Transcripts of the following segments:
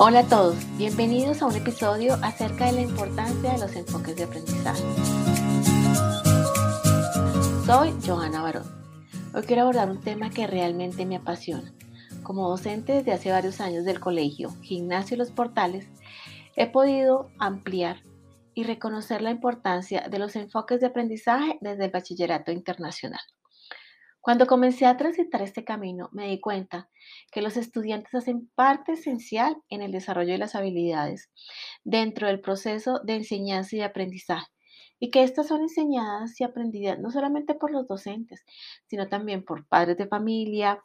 Hola a todos, bienvenidos a un episodio acerca de la importancia de los enfoques de aprendizaje. Soy Johanna Barón. Hoy quiero abordar un tema que realmente me apasiona. Como docente desde hace varios años del colegio Gimnasio Los Portales, he podido ampliar y reconocer la importancia de los enfoques de aprendizaje desde el bachillerato internacional. Cuando comencé a transitar este camino, me di cuenta que los estudiantes hacen parte esencial en el desarrollo de las habilidades dentro del proceso de enseñanza y aprendizaje, y que estas son enseñadas y aprendidas no solamente por los docentes, sino también por padres de familia,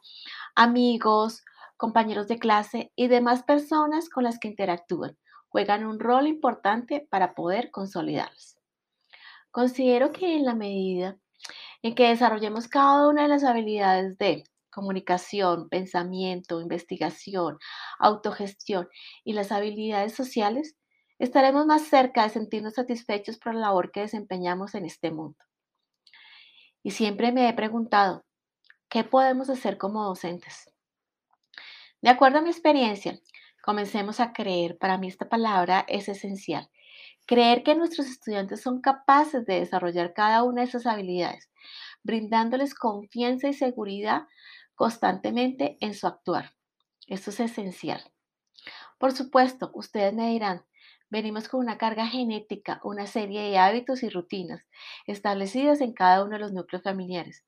amigos, compañeros de clase y demás personas con las que interactúan. Juegan un rol importante para poder consolidarlos. Considero que en la medida en que desarrollemos cada una de las habilidades de comunicación, pensamiento, investigación, autogestión y las habilidades sociales, estaremos más cerca de sentirnos satisfechos por la labor que desempeñamos en este mundo. Y siempre me he preguntado, ¿qué podemos hacer como docentes? De acuerdo a mi experiencia, comencemos a creer, para mí esta palabra es esencial, creer que nuestros estudiantes son capaces de desarrollar cada una de esas habilidades brindándoles confianza y seguridad constantemente en su actuar. Esto es esencial. Por supuesto, ustedes me dirán, venimos con una carga genética, una serie de hábitos y rutinas establecidas en cada uno de los núcleos familiares.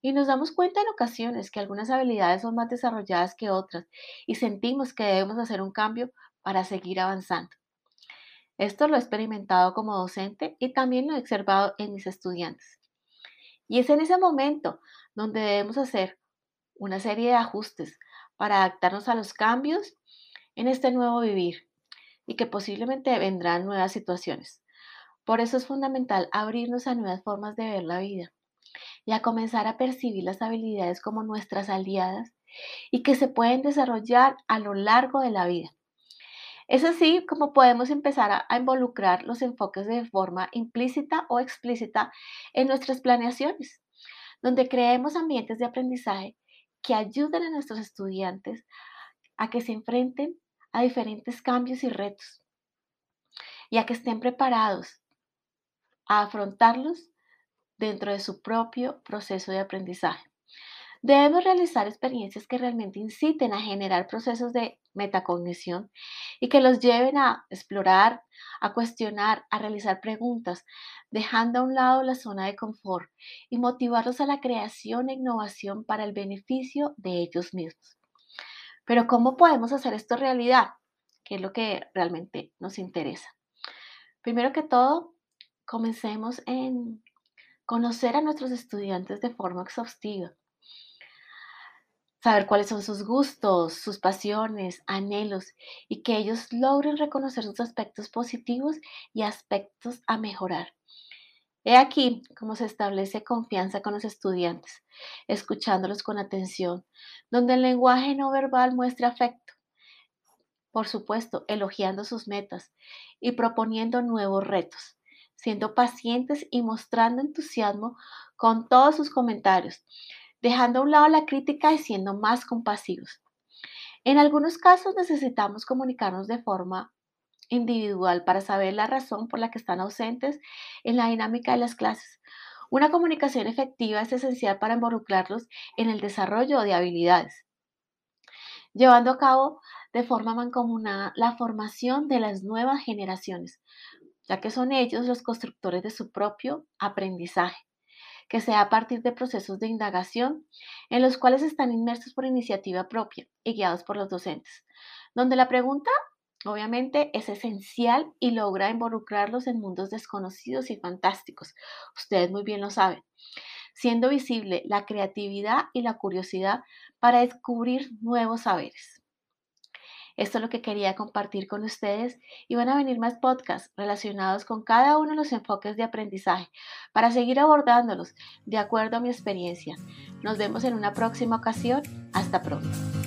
Y nos damos cuenta en ocasiones que algunas habilidades son más desarrolladas que otras y sentimos que debemos hacer un cambio para seguir avanzando. Esto lo he experimentado como docente y también lo he observado en mis estudiantes. Y es en ese momento donde debemos hacer una serie de ajustes para adaptarnos a los cambios en este nuevo vivir y que posiblemente vendrán nuevas situaciones. Por eso es fundamental abrirnos a nuevas formas de ver la vida y a comenzar a percibir las habilidades como nuestras aliadas y que se pueden desarrollar a lo largo de la vida. Es así como podemos empezar a, involucrar los enfoques de forma implícita o explícita en nuestras planeaciones, donde creemos ambientes de aprendizaje que ayuden a nuestros estudiantes a que se enfrenten a diferentes cambios y retos y a que estén preparados a afrontarlos dentro de su propio proceso de aprendizaje. Debemos realizar experiencias que realmente inciten a generar procesos de metacognición y que los lleven a explorar, a cuestionar, a realizar preguntas, dejando a un lado la zona de confort y motivarlos a la creación e innovación para el beneficio de ellos mismos. Pero ¿cómo podemos hacer esto realidad? Que es lo que realmente nos interesa. Primero que todo, comencemos en conocer a nuestros estudiantes de forma exhaustiva saber cuáles son sus gustos, sus pasiones, anhelos y que ellos logren reconocer sus aspectos positivos y aspectos a mejorar. He aquí cómo se establece confianza con los estudiantes, escuchándolos con atención, donde el lenguaje no verbal muestra afecto. Por supuesto, elogiando sus metas y proponiendo nuevos retos, siendo pacientes y mostrando entusiasmo con todos sus comentarios, dejando a un lado la crítica y siendo más compasivos. En algunos casos necesitamos comunicarnos de forma individual para saber la razón por la que están ausentes en la dinámica de las clases. Una comunicación efectiva es esencial para involucrarlos en el desarrollo de habilidades, llevando a cabo de forma mancomunada la formación de las nuevas generaciones, ya que son ellos los constructores de su propio aprendizaje que sea a partir de procesos de indagación en los cuales están inmersos por iniciativa propia y guiados por los docentes, donde la pregunta obviamente es esencial y logra involucrarlos en mundos desconocidos y fantásticos. Ustedes muy bien lo saben siendo visible la creatividad y la curiosidad para descubrir nuevos saberes. Esto es lo que quería compartir con ustedes y van a venir más podcasts relacionados con cada uno de los enfoques de aprendizaje para seguir abordándolos de acuerdo a mi experiencia. Nos vemos en una próxima ocasión. Hasta pronto.